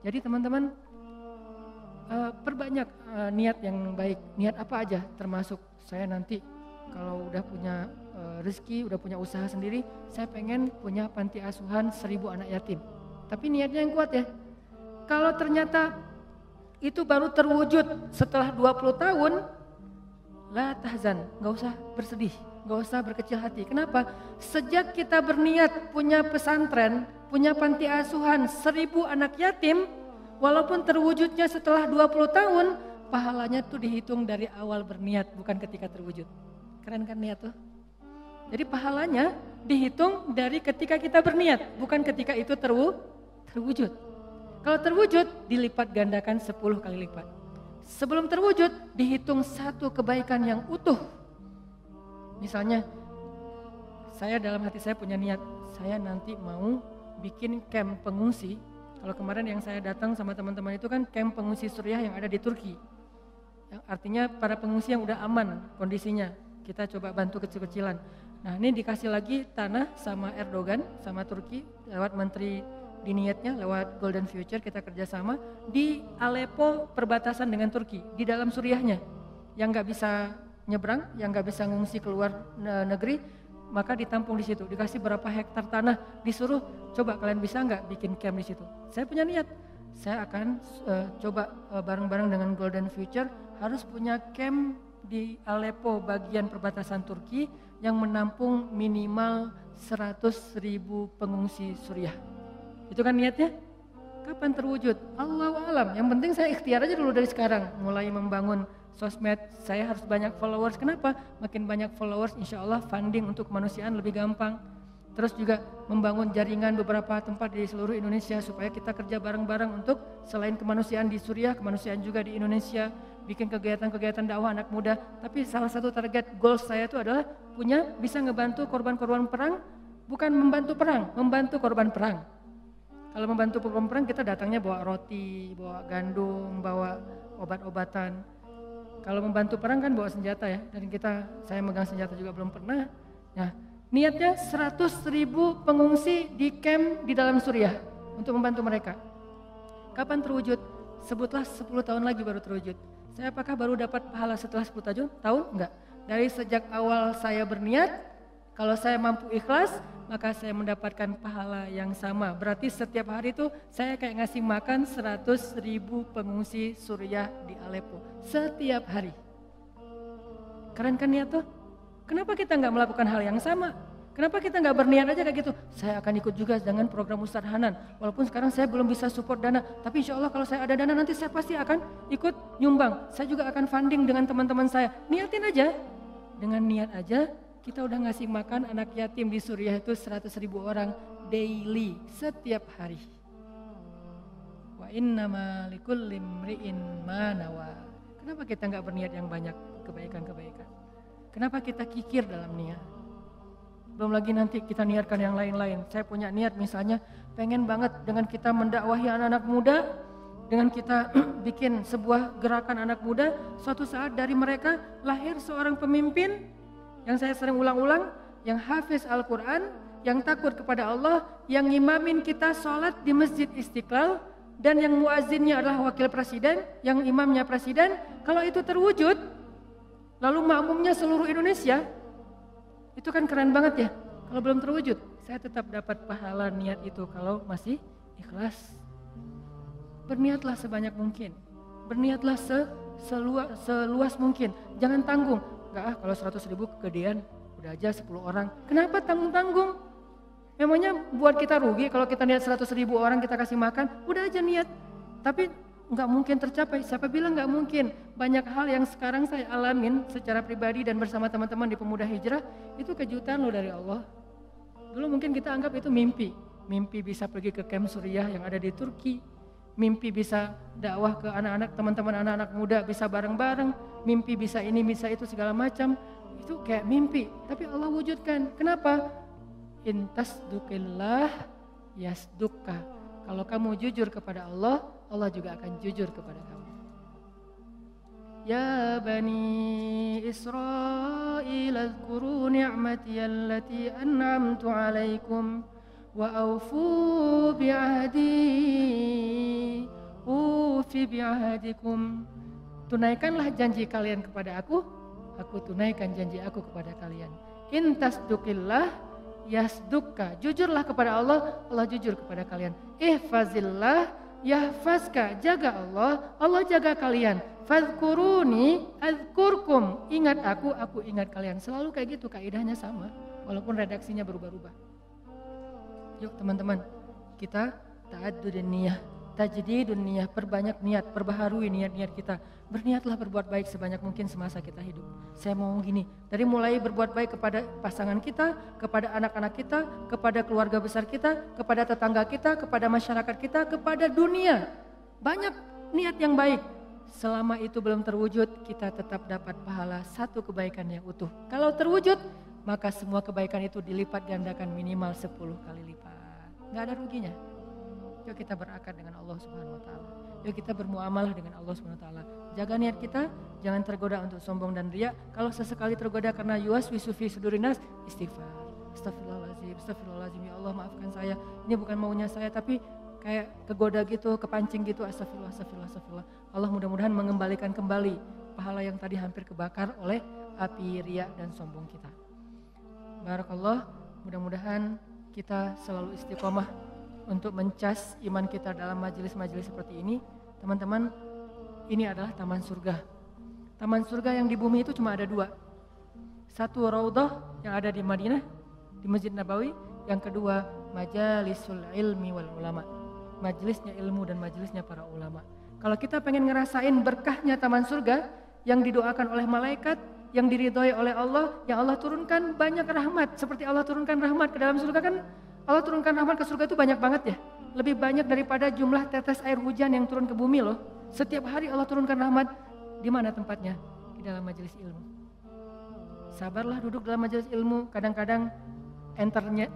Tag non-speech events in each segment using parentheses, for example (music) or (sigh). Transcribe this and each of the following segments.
Jadi teman-teman uh, perbanyak uh, niat yang baik. Niat apa aja termasuk saya nanti kalau udah punya uh, rezeki, udah punya usaha sendiri, saya pengen punya panti asuhan seribu anak yatim. Tapi niatnya yang kuat ya. Kalau ternyata itu baru terwujud setelah 20 tahun, la tahzan, nggak usah bersedih, nggak usah berkecil hati. Kenapa? Sejak kita berniat punya pesantren, punya panti asuhan seribu anak yatim, walaupun terwujudnya setelah 20 tahun, pahalanya tuh dihitung dari awal berniat, bukan ketika terwujud. Keren kan niat tuh? Jadi pahalanya dihitung dari ketika kita berniat, bukan ketika itu terwu, terwujud. Kalau terwujud, dilipat gandakan 10 kali lipat. Sebelum terwujud, dihitung satu kebaikan yang utuh. Misalnya, saya dalam hati saya punya niat, saya nanti mau bikin camp pengungsi. Kalau kemarin yang saya datang sama teman-teman itu kan camp pengungsi Suriah yang ada di Turki. Yang artinya para pengungsi yang udah aman kondisinya. Kita coba bantu kecil-kecilan. Nah ini dikasih lagi tanah sama Erdogan, sama Turki lewat menteri di niatnya lewat Golden Future kita kerjasama di Aleppo perbatasan dengan Turki di dalam Suriahnya yang nggak bisa nyebrang, yang nggak bisa ngungsi keluar negeri maka ditampung di situ. Dikasih berapa hektar tanah, disuruh coba kalian bisa nggak bikin camp di situ. Saya punya niat, saya akan uh, coba uh, bareng-bareng dengan Golden Future harus punya camp di Aleppo bagian perbatasan Turki yang menampung minimal 100 ribu pengungsi Suriah. Itu kan niatnya? Kapan terwujud? Allah alam. Yang penting saya ikhtiar aja dulu dari sekarang, mulai membangun sosmed, saya harus banyak followers. Kenapa? Makin banyak followers, insya Allah funding untuk kemanusiaan lebih gampang. Terus juga membangun jaringan beberapa tempat di seluruh Indonesia supaya kita kerja bareng-bareng untuk selain kemanusiaan di Suriah, kemanusiaan juga di Indonesia, bikin kegiatan-kegiatan dakwah anak muda. Tapi salah satu target goal saya itu adalah punya bisa ngebantu korban-korban perang, bukan membantu perang, membantu korban perang. Kalau membantu korban perang kita datangnya bawa roti, bawa gandum, bawa obat-obatan. Kalau membantu perang kan bawa senjata ya, dan kita saya megang senjata juga belum pernah. Nah, niatnya 100 ribu pengungsi di camp di dalam Suriah untuk membantu mereka. Kapan terwujud? Sebutlah 10 tahun lagi baru terwujud. Saya apakah baru dapat pahala setelah 10 tahun? Tahun? Enggak. Dari sejak awal saya berniat, kalau saya mampu ikhlas, maka saya mendapatkan pahala yang sama. Berarti setiap hari itu saya kayak ngasih makan 100 ribu pengungsi Suriah di Aleppo. Setiap hari. Keren kan niat tuh? Kenapa kita nggak melakukan hal yang sama? Kenapa kita nggak berniat aja kayak gitu? Saya akan ikut juga dengan program Ustadz Hanan. Walaupun sekarang saya belum bisa support dana, tapi insya Allah kalau saya ada dana nanti saya pasti akan ikut nyumbang. Saya juga akan funding dengan teman-teman saya. Niatin aja. Dengan niat aja, kita udah ngasih makan anak yatim di Suriah itu 100 ribu orang daily, setiap hari. Wa inna likul limri'in manawa. Kenapa kita nggak berniat yang banyak kebaikan-kebaikan? Kenapa kita kikir dalam niat? Belum lagi nanti kita niatkan yang lain-lain. Saya punya niat misalnya pengen banget dengan kita mendakwahi anak-anak muda, dengan kita (clears throat) bikin sebuah gerakan anak muda, suatu saat dari mereka lahir seorang pemimpin yang saya sering ulang-ulang, yang hafiz Al-Quran, yang takut kepada Allah, yang imamin kita sholat di Masjid Istiqlal, dan yang muazinnya adalah wakil presiden, yang imamnya presiden, kalau itu terwujud, lalu makmumnya seluruh Indonesia, itu kan keren banget ya. Kalau belum terwujud, saya tetap dapat pahala niat itu kalau masih ikhlas. Berniatlah sebanyak mungkin. Berniatlah se, seluas mungkin. Jangan tanggung enggak ah kalau 100 ribu kegedean udah aja 10 orang. Kenapa tanggung-tanggung? Memangnya buat kita rugi kalau kita niat 100 ribu orang kita kasih makan, udah aja niat. Tapi nggak mungkin tercapai. Siapa bilang nggak mungkin? Banyak hal yang sekarang saya alamin secara pribadi dan bersama teman-teman di Pemuda Hijrah itu kejutan loh dari Allah. Dulu mungkin kita anggap itu mimpi. Mimpi bisa pergi ke camp Suriah yang ada di Turki, mimpi bisa dakwah ke anak-anak teman-teman anak-anak muda bisa bareng-bareng mimpi bisa ini bisa itu segala macam itu kayak mimpi tapi Allah wujudkan kenapa intas dukillah yasdukka kalau kamu jujur kepada Allah Allah juga akan jujur kepada kamu Ya bani Israel اذكروا نعمتي التي أنعمت عليكم aufu bi'ahdi ufi bi'ahdikum tunaikanlah janji kalian kepada aku. Aku tunaikan janji aku kepada kalian. Intas dukillah yasdukka jujurlah kepada Allah Allah jujur kepada kalian. Ihfazillah yahfazka. Jaga Allah Allah jaga kalian. Fadkuruni azkurkum ingat aku aku ingat kalian. Selalu kayak gitu kaidahnya sama. Walaupun redaksinya berubah-ubah Yuk teman-teman, kita taat dunia, tajdi dunia, perbanyak niat, perbaharui niat-niat kita. Berniatlah berbuat baik sebanyak mungkin semasa kita hidup. Saya mau gini, dari mulai berbuat baik kepada pasangan kita, kepada anak-anak kita, kepada keluarga besar kita, kepada tetangga kita, kepada masyarakat kita, kepada dunia. Banyak niat yang baik. Selama itu belum terwujud, kita tetap dapat pahala satu kebaikan yang utuh. Kalau terwujud, maka semua kebaikan itu dilipat gandakan minimal 10 kali lipat. Nggak ada ruginya. Yuk kita berakar dengan Allah Subhanahu wa taala. Yuk kita bermuamalah dengan Allah Subhanahu wa taala. Jaga niat kita, jangan tergoda untuk sombong dan riak. Kalau sesekali tergoda karena yuas wisufi sudurinas, istighfar. Astagfirullahaladzim, astagfirullahaladzim, ya Allah maafkan saya. Ini bukan maunya saya, tapi kayak kegoda gitu, kepancing gitu, astagfirullah, astagfirullah, astagfirullah. Allah mudah-mudahan mengembalikan kembali pahala yang tadi hampir kebakar oleh api riak dan sombong kita. Barakallah, mudah-mudahan kita selalu istiqomah untuk mencas iman kita dalam majelis-majelis seperti ini. Teman-teman, ini adalah taman surga. Taman surga yang di bumi itu cuma ada dua. Satu Raudah yang ada di Madinah, di Masjid Nabawi. Yang kedua Majalisul Ilmi wal Ulama. Majelisnya ilmu dan majelisnya para ulama. Kalau kita pengen ngerasain berkahnya taman surga yang didoakan oleh malaikat, yang diridhoi oleh Allah, yang Allah turunkan banyak rahmat. Seperti Allah turunkan rahmat ke dalam surga kan Allah turunkan rahmat ke surga itu banyak banget ya. Lebih banyak daripada jumlah tetes air hujan yang turun ke bumi loh. Setiap hari Allah turunkan rahmat. Di mana tempatnya? Di dalam majelis ilmu. Sabarlah duduk dalam majelis ilmu. Kadang-kadang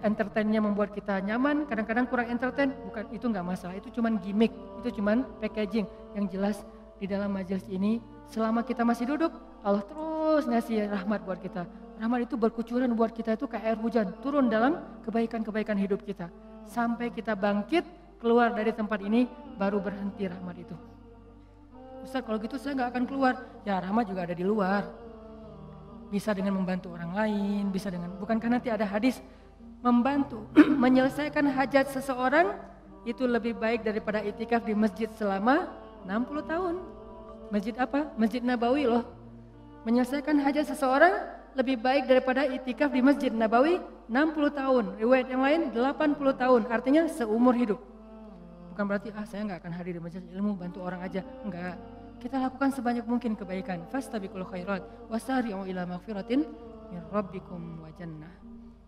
entertainnya membuat kita nyaman. Kadang-kadang kurang entertain. Bukan itu nggak masalah. Itu cuman gimmick. Itu cuman packaging. Yang jelas di dalam majelis ini selama kita masih duduk Allah terus ngasih rahmat buat kita. Rahmat itu berkucuran buat kita itu kayak air hujan, turun dalam kebaikan-kebaikan hidup kita. Sampai kita bangkit, keluar dari tempat ini, baru berhenti rahmat itu. Ustaz kalau gitu saya nggak akan keluar. Ya rahmat juga ada di luar. Bisa dengan membantu orang lain, bisa dengan, bukankah nanti ada hadis membantu (clears throat) menyelesaikan hajat seseorang itu lebih baik daripada itikaf di masjid selama 60 tahun. Masjid apa? Masjid Nabawi loh. Menyelesaikan hajat seseorang lebih baik daripada itikaf di Masjid Nabawi 60 tahun. Riwayat yang lain 80 tahun, artinya seumur hidup. Bukan berarti ah saya nggak akan hadir di majelis ilmu bantu orang aja. Enggak. Kita lakukan sebanyak mungkin kebaikan. Fastabiqul khairat wasari'u ila maghfiratin min rabbikum wa jannah.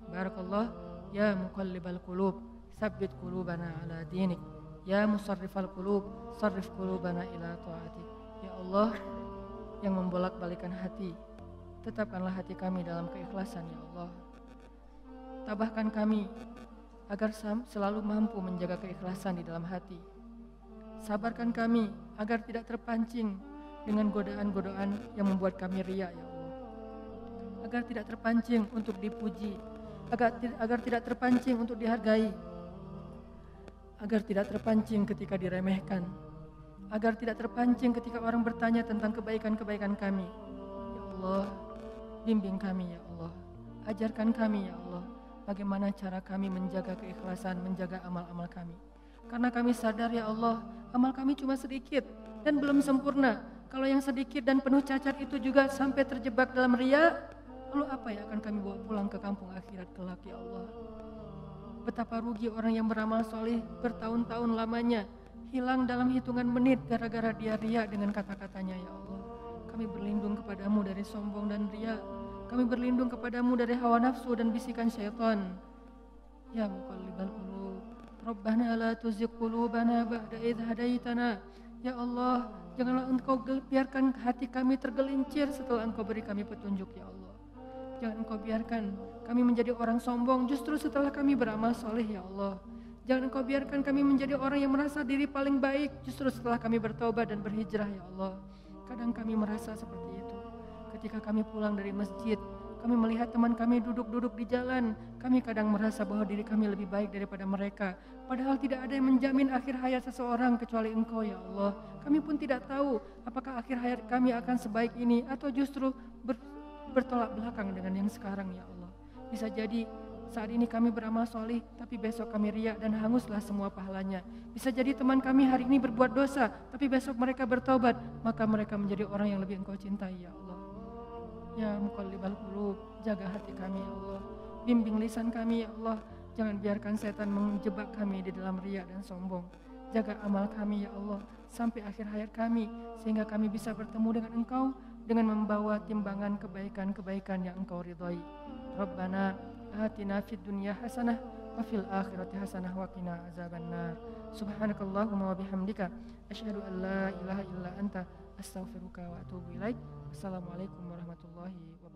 Barakallah ya muqallibal qulub, sabbit qulubana ala dinik. Ya musarrifal qulub, sarrif qulubana ila taatik. Ya Allah, yang membolak-balikan hati. Tetapkanlah hati kami dalam keikhlasan ya Allah. Tabahkan kami agar selalu mampu menjaga keikhlasan di dalam hati. Sabarkan kami agar tidak terpancing dengan godaan-godaan yang membuat kami riak ya Allah. Agar tidak terpancing untuk dipuji, agar, agar tidak terpancing untuk dihargai, agar tidak terpancing ketika diremehkan, agar tidak terpancing ketika orang bertanya tentang kebaikan-kebaikan kami. Ya Allah, bimbing kami ya Allah. Ajarkan kami ya Allah, bagaimana cara kami menjaga keikhlasan, menjaga amal-amal kami. Karena kami sadar ya Allah, amal kami cuma sedikit dan belum sempurna. Kalau yang sedikit dan penuh cacat itu juga sampai terjebak dalam ria, lalu apa yang akan kami bawa pulang ke kampung akhirat kelak ya Allah? Betapa rugi orang yang beramal soleh bertahun-tahun lamanya hilang dalam hitungan menit gara-gara dia ria dengan kata-katanya ya Allah. Kami berlindung kepadamu dari sombong dan ria. Kami berlindung kepadamu dari hawa nafsu dan bisikan syaitan. Ya muqallibal qulub, Rabbana la tuzigh qulubana ba'da idh hadaitana. Ya Allah, janganlah Engkau biarkan hati kami tergelincir setelah Engkau beri kami petunjuk ya Allah. Jangan Engkau biarkan kami menjadi orang sombong justru setelah kami beramal soleh ya Allah. Jangan engkau biarkan kami menjadi orang yang merasa diri paling baik justru setelah kami bertobat dan berhijrah ya Allah. Kadang kami merasa seperti itu. Ketika kami pulang dari masjid, kami melihat teman kami duduk-duduk di jalan, kami kadang merasa bahwa diri kami lebih baik daripada mereka. Padahal tidak ada yang menjamin akhir hayat seseorang kecuali Engkau ya Allah. Kami pun tidak tahu apakah akhir hayat kami akan sebaik ini atau justru ber, bertolak belakang dengan yang sekarang ya Allah. Bisa jadi saat ini kami beramal solih, tapi besok kami riak dan hanguslah semua pahalanya. Bisa jadi teman kami hari ini berbuat dosa, tapi besok mereka bertobat, maka mereka menjadi orang yang lebih engkau cintai ya Allah. Ya muqallibal qulub, jaga hati kami ya Allah. Bimbing lisan kami ya Allah. Jangan biarkan setan menjebak kami di dalam riak dan sombong. Jaga amal kami ya Allah sampai akhir hayat kami sehingga kami bisa bertemu dengan Engkau dengan membawa timbangan kebaikan-kebaikan yang Engkau ridhoi. Rabbana atina fid dunya hasanah wa fil akhirati hasanah wa qina azabannar. Subhanakallahumma wa bihamdika asyhadu an la ilaha illa anta astaghfiruka wa atubu ilaik. Assalamualaikum warahmatullahi wabarakatuh.